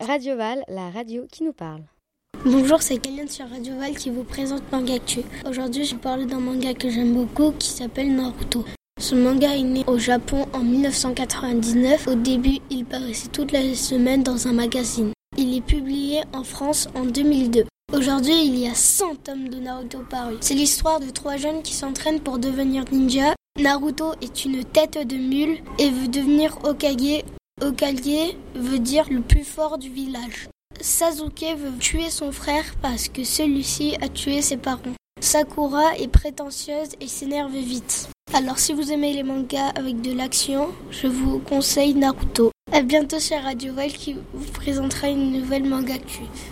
Radio Val, la radio qui nous parle. Bonjour, c'est Kalian sur Radio Val qui vous présente Manga Actu. Aujourd'hui, je parle d'un manga que j'aime beaucoup qui s'appelle Naruto. Ce manga est né au Japon en 1999. Au début, il paraissait toutes les semaines dans un magazine. Il est publié en France en 2002. Aujourd'hui, il y a 100 tomes de Naruto parus. C'est l'histoire de trois jeunes qui s'entraînent pour devenir ninja. Naruto est une tête de mule et veut devenir Okage. Okage veut dire le plus fort du village. Sasuke veut tuer son frère parce que celui-ci a tué ses parents. Sakura est prétentieuse et s'énerve vite. Alors si vous aimez les mangas avec de l'action, je vous conseille Naruto. A bientôt sur Radio Val qui vous présentera une nouvelle manga actu.